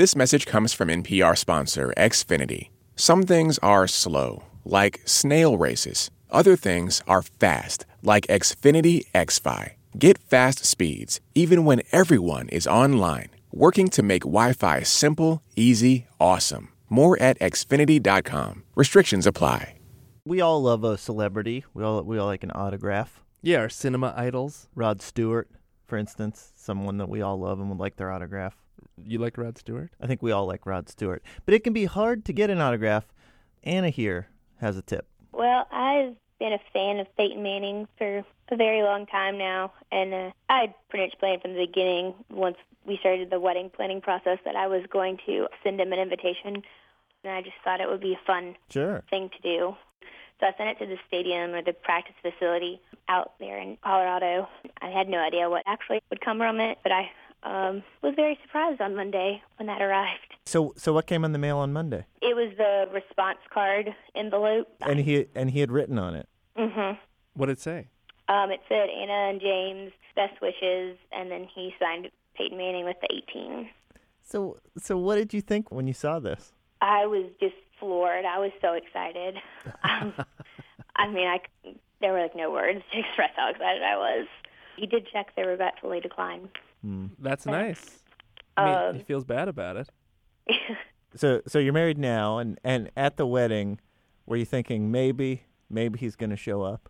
This message comes from NPR sponsor Xfinity. Some things are slow, like snail races. Other things are fast, like Xfinity XFi. Get fast speeds even when everyone is online, working to make Wi Fi simple, easy, awesome. More at xfinity.com. Restrictions apply. We all love a celebrity. We all we all like an autograph. Yeah, our cinema idols. Rod Stewart, for instance, someone that we all love and would like their autograph. You like Rod Stewart? I think we all like Rod Stewart. But it can be hard to get an autograph. Anna here has a tip. Well, I've been a fan of Peyton Manning for a very long time now, and uh, I pretty much planned from the beginning, once we started the wedding planning process, that I was going to send him an invitation, and I just thought it would be a fun Sure. thing to do. So I sent it to the stadium or the practice facility out there in Colorado. I had no idea what actually would come from it, but I um, was very surprised on Monday when that arrived. So so what came in the mail on Monday? It was the response card envelope. And he and he had written on it. hmm What did it say? Um, it said Anna and James, best wishes, and then he signed Peyton Manning with the 18. So so what did you think when you saw this? I was just floored. I was so excited. um, I mean, I c- there were like no words to express how excited I was. He did check the regretfully decline. That's nice. I mean, Um, he feels bad about it. So so you're married now and and at the wedding were you thinking maybe maybe he's going to show up?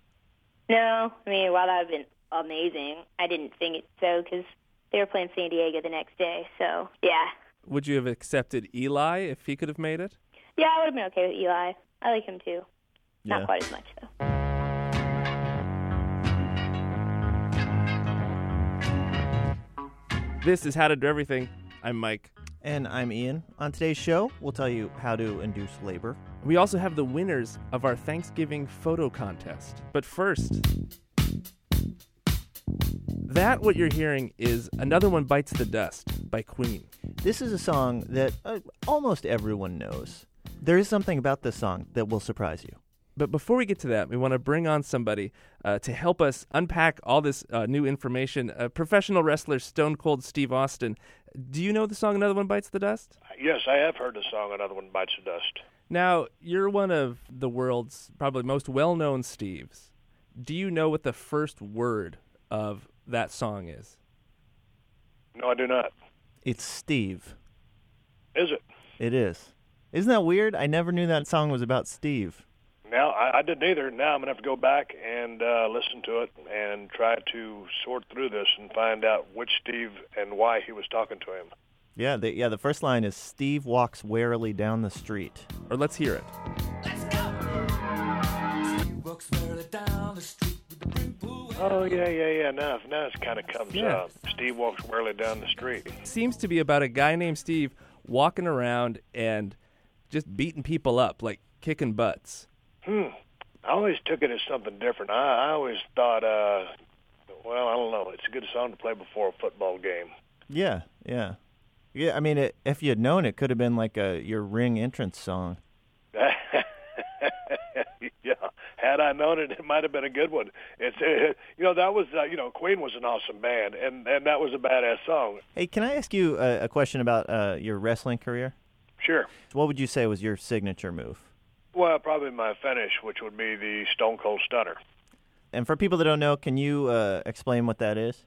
no, I mean, while that would have been amazing, I didn't think it so because they were playing San Diego the next day. So yeah, Would you have accepted Eli if he could have made it? yeah, I would have been okay with Eli. I like him too. Yeah. Not quite as much though. This is How to Do Everything. I'm Mike. And I'm Ian. On today's show, we'll tell you how to induce labor. We also have the winners of our Thanksgiving photo contest. But first, that what you're hearing is Another One Bites the Dust by Queen. This is a song that uh, almost everyone knows. There is something about this song that will surprise you. But before we get to that, we want to bring on somebody uh, to help us unpack all this uh, new information. Uh, professional wrestler Stone Cold Steve Austin. Do you know the song Another One Bites the Dust? Yes, I have heard the song Another One Bites the Dust. Now, you're one of the world's probably most well known Steves. Do you know what the first word of that song is? No, I do not. It's Steve. Is it? It is. Isn't that weird? I never knew that song was about Steve. Now, I, I didn't either. Now I'm going to have to go back and uh, listen to it and try to sort through this and find out which Steve and why he was talking to him. Yeah, the, yeah. The first line is Steve walks warily down the street. Or let's hear it. Oh, yeah, yeah, yeah. Now, now it kind of comes Yeah. up. Steve walks warily down the street. Seems to be about a guy named Steve walking around and just beating people up, like kicking butts. Hmm. I always took it as something different. I, I always thought, uh, well, I don't know. It's a good song to play before a football game. Yeah, yeah, yeah. I mean, it, if you had known, it could have been like a your ring entrance song. yeah, had I known it, it might have been a good one. It's uh, you know that was uh, you know Queen was an awesome band, and and that was a badass song. Hey, can I ask you a, a question about uh, your wrestling career? Sure. What would you say was your signature move? Well, probably my finish, which would be the Stone Cold Stunner. And for people that don't know, can you uh, explain what that is?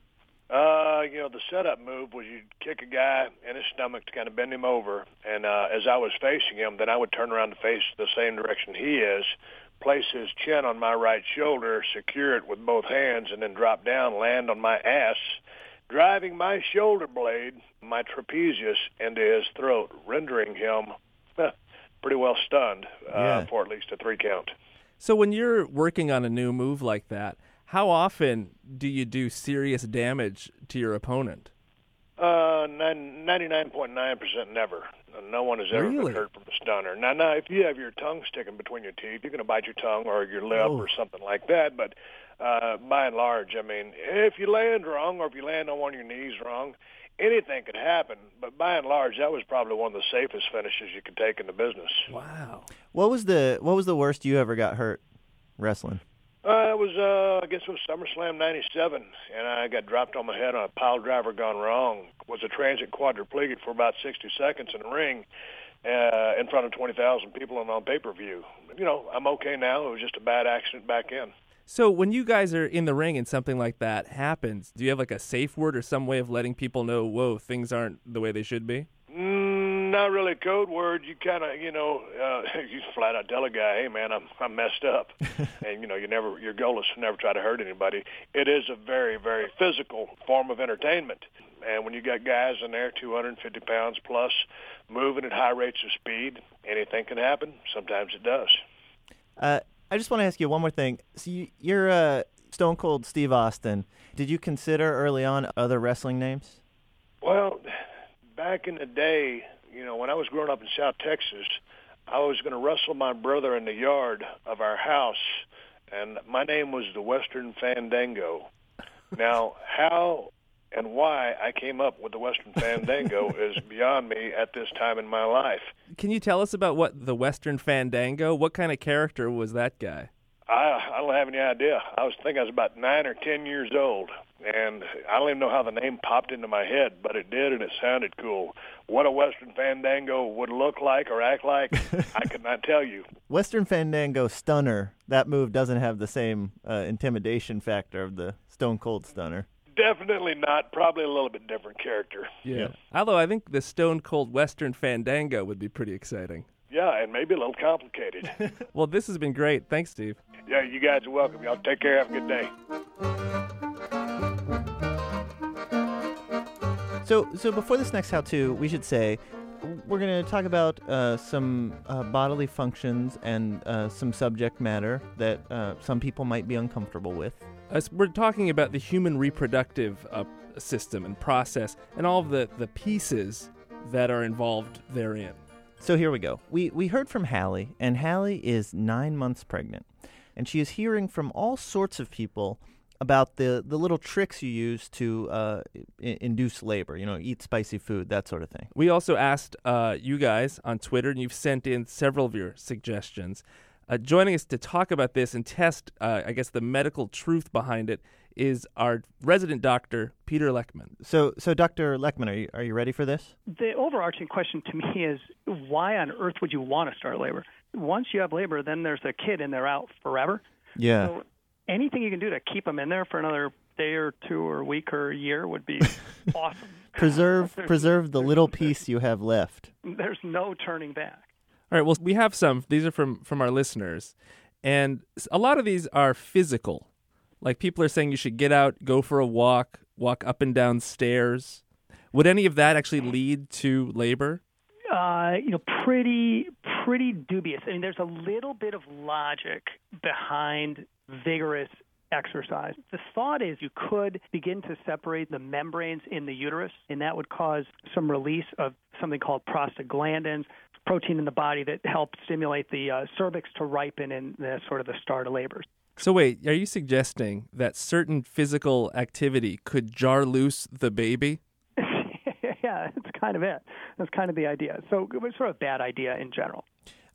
Uh, you know, the setup move was you'd kick a guy in his stomach to kind of bend him over, and uh, as I was facing him, then I would turn around to face the same direction he is, place his chin on my right shoulder, secure it with both hands, and then drop down, land on my ass, driving my shoulder blade, my trapezius, into his throat, rendering him pretty well stunned uh, Yeah. for at least a three count. So when you're working on a new move like that, how often do you do serious damage to your opponent? Uh, ninety-nine point nine percent never. No one has ever Really? been hurt from a stunner. Now, now, if you have your tongue sticking between your teeth, you're going to bite your tongue or your lip Oh. or something like that. But uh, by and large, I mean, if you land wrong or if you land on one of your knees wrong, anything could happen. But by and large, that was probably one of the safest finishes you could take in the business. Wow. What was the What was the worst you ever got hurt wrestling? Uh, it was, uh, I guess it was SummerSlam 97, and I got dropped on my head on a pile driver gone wrong. Was a transient quadriplegic for about 60 seconds in the ring uh, in front of 20,000 people and on pay-per-view. You know, I'm okay now. It was just a bad accident back in. So when you guys are in the ring and something like that happens, do you have like a safe word or some way of letting people know, whoa, things aren't the way they should be? Mm, not really a code word. You kind of, you know, uh, you flat out tell a guy, "Hey, man, I'm I'm messed up," and you know, you never your goal is to never try to hurt anybody. It is a very very physical form of entertainment, and when you got guys in there 250 pounds plus, moving at high rates of speed, anything can happen. Sometimes it does. Uh, I just want to ask you one more thing. So you, you're uh, Stone Cold Steve Austin. Did you consider early on other wrestling names? Well, back in the day, you know, when I was growing up in South Texas, I was going to wrestle my brother in the yard of our house, and my name was the Western Fandango. Now, how and why I came up with the Western Fandango is beyond me at this time in my life. Can you tell us about what the Western Fandango? What kind of character was that guy? I I don't have any idea. I was thinking I was about nine or ten years old, and I don't even know how the name popped into my head, but it did, and it sounded cool. What a Western Fandango would look like or act like, I could not tell you. Western Fandango Stunner. That move doesn't have the same uh, intimidation factor of the Stone Cold Stunner. Definitely not. Probably a little bit different character. Yeah. Although I think the Stone Cold Western Fandango would be pretty exciting. Yeah, and maybe a little complicated. Well, this has been great. Thanks, Steve. yeah, you guys are welcome. Y'all take care. Have a good day. So, so before this next how-to, we should say we're going to talk about uh, some uh, bodily functions and uh, some subject matter that uh, some people might be uncomfortable with. As we're talking about the human reproductive uh, system and process and all of the, the pieces that are involved therein. So here we go. We we heard from Hallie, and Hallie is nine months pregnant, and she is hearing from all sorts of people about the the little tricks you use to uh, I- induce labor. You know, eat spicy food, that sort of thing. We also asked uh, you guys on Twitter, and you've sent in several of your suggestions. Uh, joining us to talk about this and test, uh, I guess, the medical truth behind it is our resident doctor, Peter Leckman. So so Dr. Leckman, are you are you ready for this? the overarching question to me is why on earth would you want to start labor? Once you have labor, then there's a kid and they're out forever. Yeah. So anything you can do to keep them in there for another day or two or week or year would be awesome. preserve preserve the little piece you have left. There's no turning back. All right. Well, we have some. These are from from our listeners, and a lot of these are physical. Like people are saying you should get out, go for a walk, walk up and down stairs. Would any of that actually lead to labor? Uh, you know, pretty pretty dubious. I mean, there's a little bit of logic behind vigorous exercise. The thought is you could begin to separate the membranes in the uterus, and that would cause some release of something called prostaglandins, protein in the body that helps stimulate the uh, cervix to ripen in the sort of the start of labor. So wait, are you suggesting that certain physical activity could jar loose the baby? yeah, that's kind of it. That's kind of the idea. So it was sort of a bad idea in general.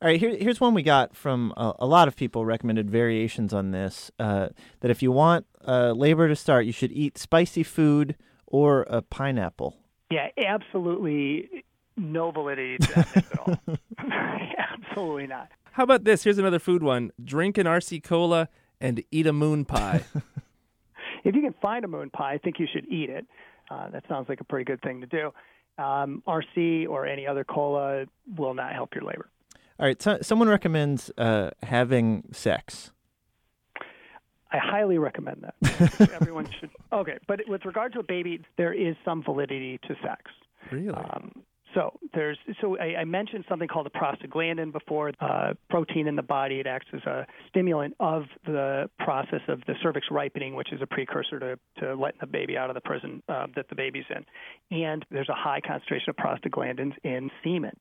All right, here, here's one we got from a, a lot of people recommended variations on this. Uh, that if you want uh, labor to start, you should eat spicy food or a pineapple. Yeah, absolutely no validity to that at all. absolutely not. How about this? Here's another food one: drink an RC cola and eat a moon pie. If you can find a moon pie, I think you should eat it. Uh, that sounds like a pretty good thing to do. Um, RC or any other cola will not help your labor. All right, so, someone recommends uh, having sex. I highly recommend that. Everyone should. Okay, but with regard to a baby, there is some validity to sex. really? Um, so there's so I, I mentioned something called the prostaglandin before, uh, protein in the body. It acts as a stimulant of the process of the cervix ripening, which is a precursor to, to letting the baby out of the prison uh, that the baby's in. And there's a high concentration of prostaglandins in semen.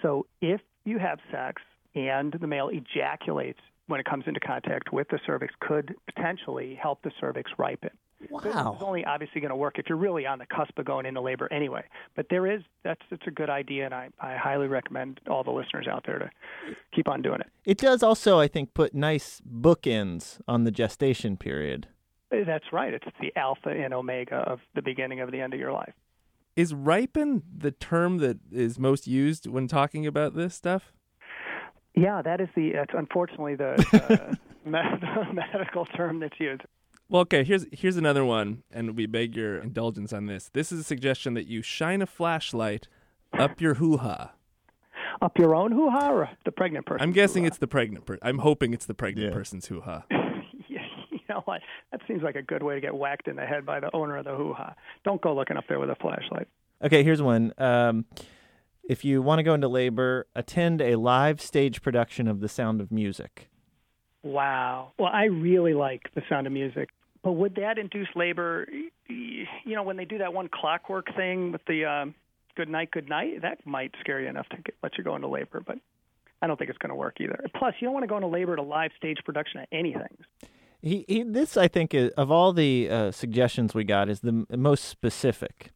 So if you have sex and the male ejaculates when it comes into contact with the cervix, could potentially help the cervix ripen. It's only obviously going to work if you're really on the cusp of going into labor anyway. But there is that's it's a good idea, and I, I highly recommend all the listeners out there to keep on doing it. It does also, I think, put nice bookends on the gestation period. Uh, That's right. It's the alpha and omega of the beginning of the end of your life. Is ripen the term that is most used when talking about this stuff? Yeah, that is the that's unfortunately the uh, med- medical term that's used. Well, okay, here's here's another one, and we beg your indulgence on this. This is a suggestion that you shine a flashlight up your hoo ha. Up your own hoo ha or the pregnant person? I'm guessing it's the pregnant person. I'm hoping it's the pregnant Yeah. person's hoo ha. Know what? That seems like a good way to get whacked in the head by the owner of the hoo ha. Don't go looking up there with a flashlight. Okay, here's one. Um, if you want to go into labor, attend a live stage production of The Sound of Music. Wow. Well, I really like the sound of music. But would that induce labor? You know, when they do that one clockwork thing with the um, good night, good night, that might scare you enough to get, let you go into labor. But I don't think it's going to work either. Plus, you don't want to go into labor at a live stage production of anything. He, he this I think is, of all the uh, suggestions we got is the m- most specific.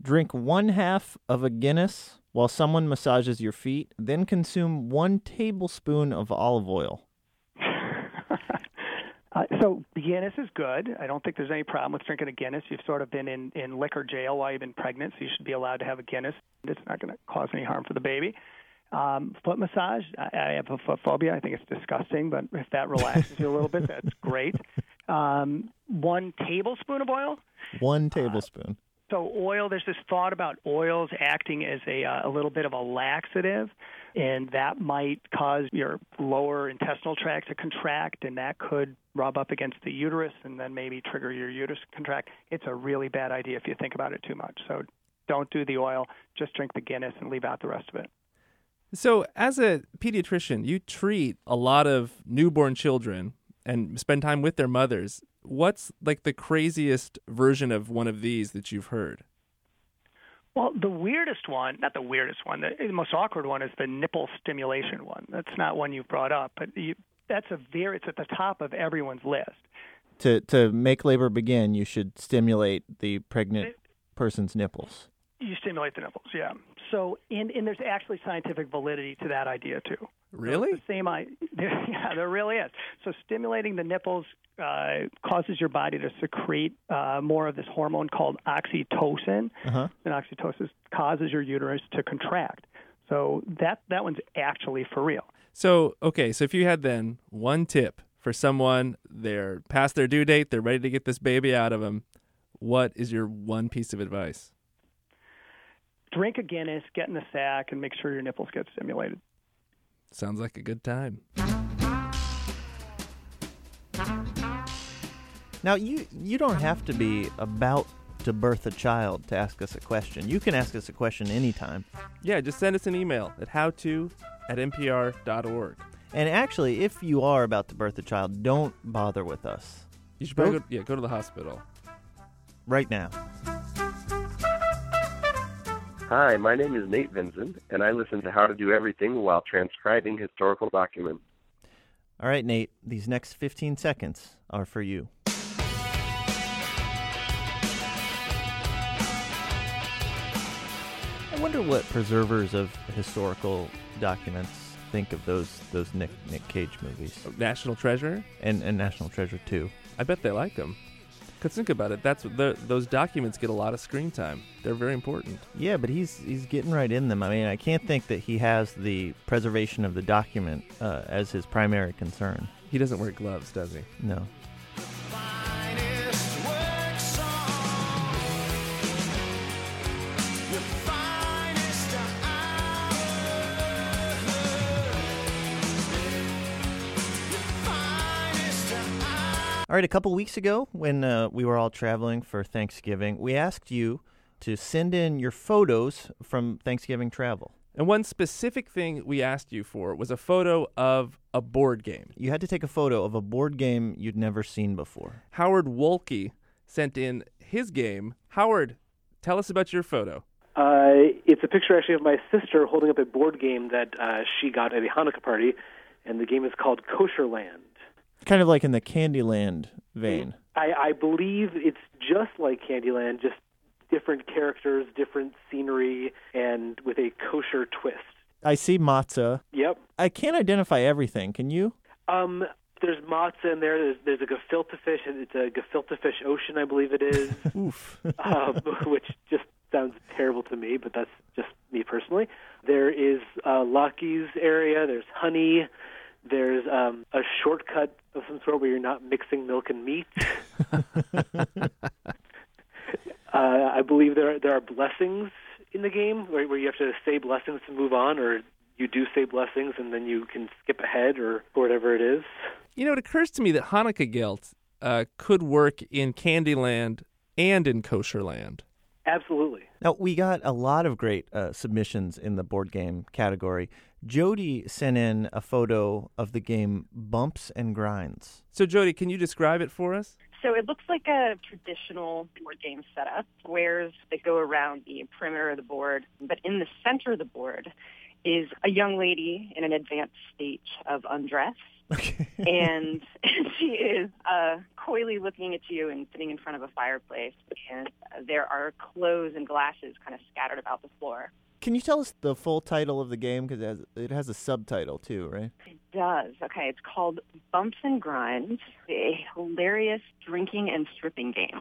Drink one half of a Guinness while someone massages your feet, then consume one tablespoon of olive oil. Uh, so Guinness is good. I don't think there's any problem with drinking a Guinness. You've sort of been in, in liquor jail while you've been pregnant, so you should be allowed to have a Guinness. It's not going to cause any harm for the baby. Um, foot massage. I, I have a foot phobia. I think it's disgusting, but if that relaxes you a little bit, that's great. Um, one tablespoon of oil. One tablespoon. So oil, there's this thought about oils acting as a, uh, a little bit of a laxative, and that might cause your lower intestinal tract to contract, and that could rub up against the uterus and then maybe trigger your uterus contract. It's a really bad idea if you think about it too much. So don't do the oil. Just drink the Guinness and leave out the rest of it. So, as a pediatrician, you treat a lot of newborn children and spend time with their mothers. What's like the craziest version of one of these that you've heard? Well, the weirdest one, not the weirdest one, the, the most awkward one is the nipple stimulation one. That's not one you've brought up, but you, that's a very, it's at the top of everyone's list. To to make labor begin, you should stimulate the pregnant person's nipples. You stimulate the nipples, yeah. So, and, and there's actually scientific validity to that idea too. Really? The same, I, yeah, there really is. So, stimulating the nipples uh, causes your body to secrete uh, more of this hormone called oxytocin, Uh-huh. and oxytocin causes your uterus to contract. So that that one's actually for real. So, okay, so if you had then one tip for someone, they're past their due date, they're ready to get this baby out of them, what is your one piece of advice? Drink a Guinness, get in the sack, and make sure your nipples get stimulated. Sounds like a good time. Now you you don't have to be about to birth a child to ask us a question. You can ask us a question anytime. Yeah, just send us an email at howto at npr.org. And actually, if you are about to birth a child, don't bother with us You should probably go, yeah, go to the hospital. right now. Hi, my name is Nate Vincent, and I listen to How to Do Everything while transcribing historical documents. All right, Nate, these next 15 seconds are for you. I wonder what preservers of historical documents think of those those Nick Nick Cage movies National Treasure? and and National Treasure too. I bet they like them. Because think about it, that's the, those documents get a lot of screen time. They're very important. Yeah, but he's he's getting right in them. I mean, I can't think that he has the preservation of the document uh, as his primary concern. He doesn't wear gloves, does he? No. All right, a couple weeks ago, when uh, we were all traveling for Thanksgiving, we asked you to send in your photos from Thanksgiving travel. And one specific thing we asked you for was a photo of a board game. You had to take a photo of a board game you'd never seen before. Howard Wolke sent in his game. Howard, tell us about your photo. Uh, it's a picture actually of my sister holding up a board game that uh, she got at a Hanukkah party, and the game is called Kosher Land. Kind of like in the Candyland vein. I, I believe it's just like Candyland, just different characters, different scenery, and with a kosher twist. I see matzah. Yep. I can't identify everything. Can you? Um, there's matzah in there. There's, there's a gefilte fish, and it's a gefilte fish ocean, I believe it is, Oof. um, which just sounds terrible to me, but that's just me personally. There is uh, Lucky's area. There's honey. There's um, a shortcut sort where you're not mixing milk and meat. uh, I believe there are, there are blessings in the game where, where you have to say blessings to move on, or you do say blessings and then you can skip ahead or whatever it is. You know, it occurs to me that Hanukkah Gelt uh, could work in Candyland and in Kosherland. Absolutely. Now, we got a lot of great uh, submissions in the board game category. Jody sent in a photo of the game Bumps and Grinds. So, Jody, can you describe it for us? So it looks like a traditional board game setup, squares that go around the perimeter of the board. But in the center of the board is a young lady in an advanced stage of undress. and she is uh, coyly looking at you and sitting in front of a fireplace. And there are clothes and glasses kind of scattered about the floor. Can you tell us the full title of the game? Because it has, it has a subtitle too, right? It does. Okay, it's called Bumps and Grinds, a hilarious drinking and stripping game.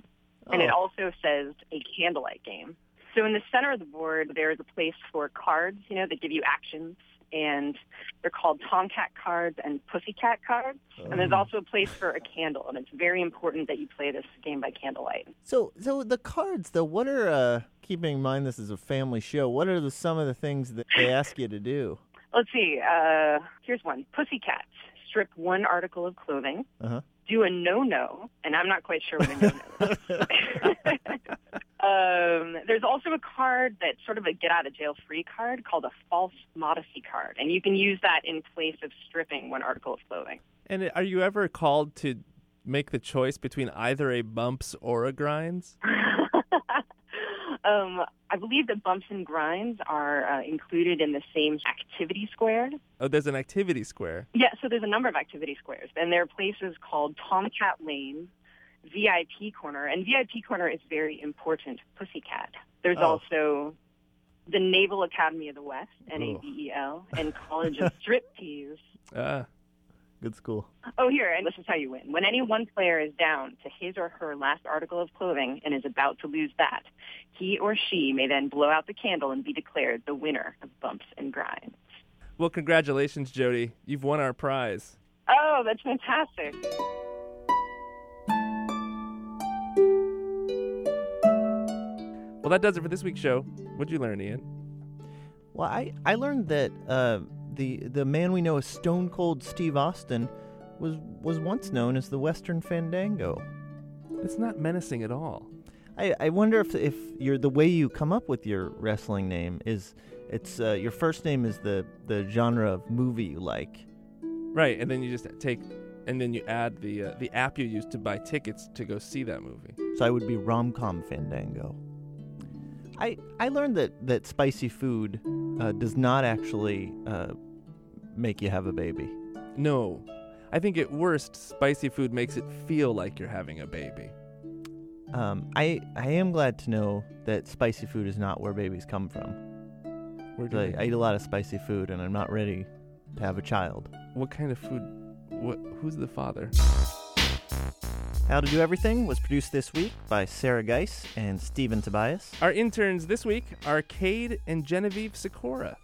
And it Oh. also says a candlelight game. So in the center of the board, there is a place for cards, you know, that give you actions. And they're called Tomcat cards and Pussycat cards. And there's also a place for a candle. And it's very important that you play this game by candlelight. So, so the cards, though, what are, uh, keeping in mind this is a family show, what are the, some of the things that they ask you to do? Let's see. Uh, here's one. Pussycats. Strip one article of clothing. Uh-huh. Do a no-no, and I'm not quite sure what a no-no is. um, there's also a card that's sort of a get-out-of-jail-free card called a false modesty card, and you can use that in place of stripping one article of clothing. And are you ever called to make the choice between either a bumps or a grinds? um, I believe that bumps and grinds are uh, included in the same activity square. Oh, there's an activity square. Yeah, so there's a number of activity squares, and there are places called Tomcat Lane, VIP Corner, and VIP Corner is very important. Pussycat. There's Oh. also the Naval Academy of the West, NAVEL, and College of Striptease. Ah, Good school. Oh, here, and this is how you win. When any one player is down to his or her last article of clothing and is about to lose that, he or she may then blow out the candle and be declared the winner of Bumps and Grinds. well, congratulations, Jody. You've won our prize. Oh, that's fantastic. Well, that does it for this week's show. What'd you learn, Ian? Well, I, I learned that uh, the the man we know as Stone Cold Steve Austin was was once known as the Western Fandango. It's not menacing at all. I, I wonder if if you're the way you come up with your wrestling name is it's uh, your first name is the the genre of movie you like. Right, and then you just take, and then you add the uh, the app you use to buy tickets to go see that movie. So I would be rom com Fandango. I I learned that that spicy food uh, does not actually uh, make you have a baby. No, I think at worst, spicy food makes it feel like you're having a baby. Um, I I am glad to know that spicy food is not where babies come from. Where do I, I eat a lot of spicy food, and I'm not ready to have a child. what kind of food? What? Who's the father? How to Do Everything was produced this week by Sarah Geiss and Stephen Tobias. Our interns this week are Cade and Genevieve Sikora.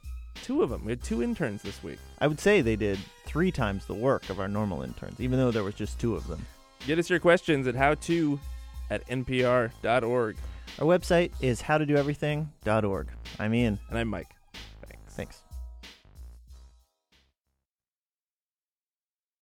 Two of them. We had two interns this week. I would say they did three times the work of our normal interns, even though there was just two of them. Get us your questions at howto at npr.org. Our website is howtodoeverything.org. I'm Ian. And I'm Mike. Thanks. Thanks.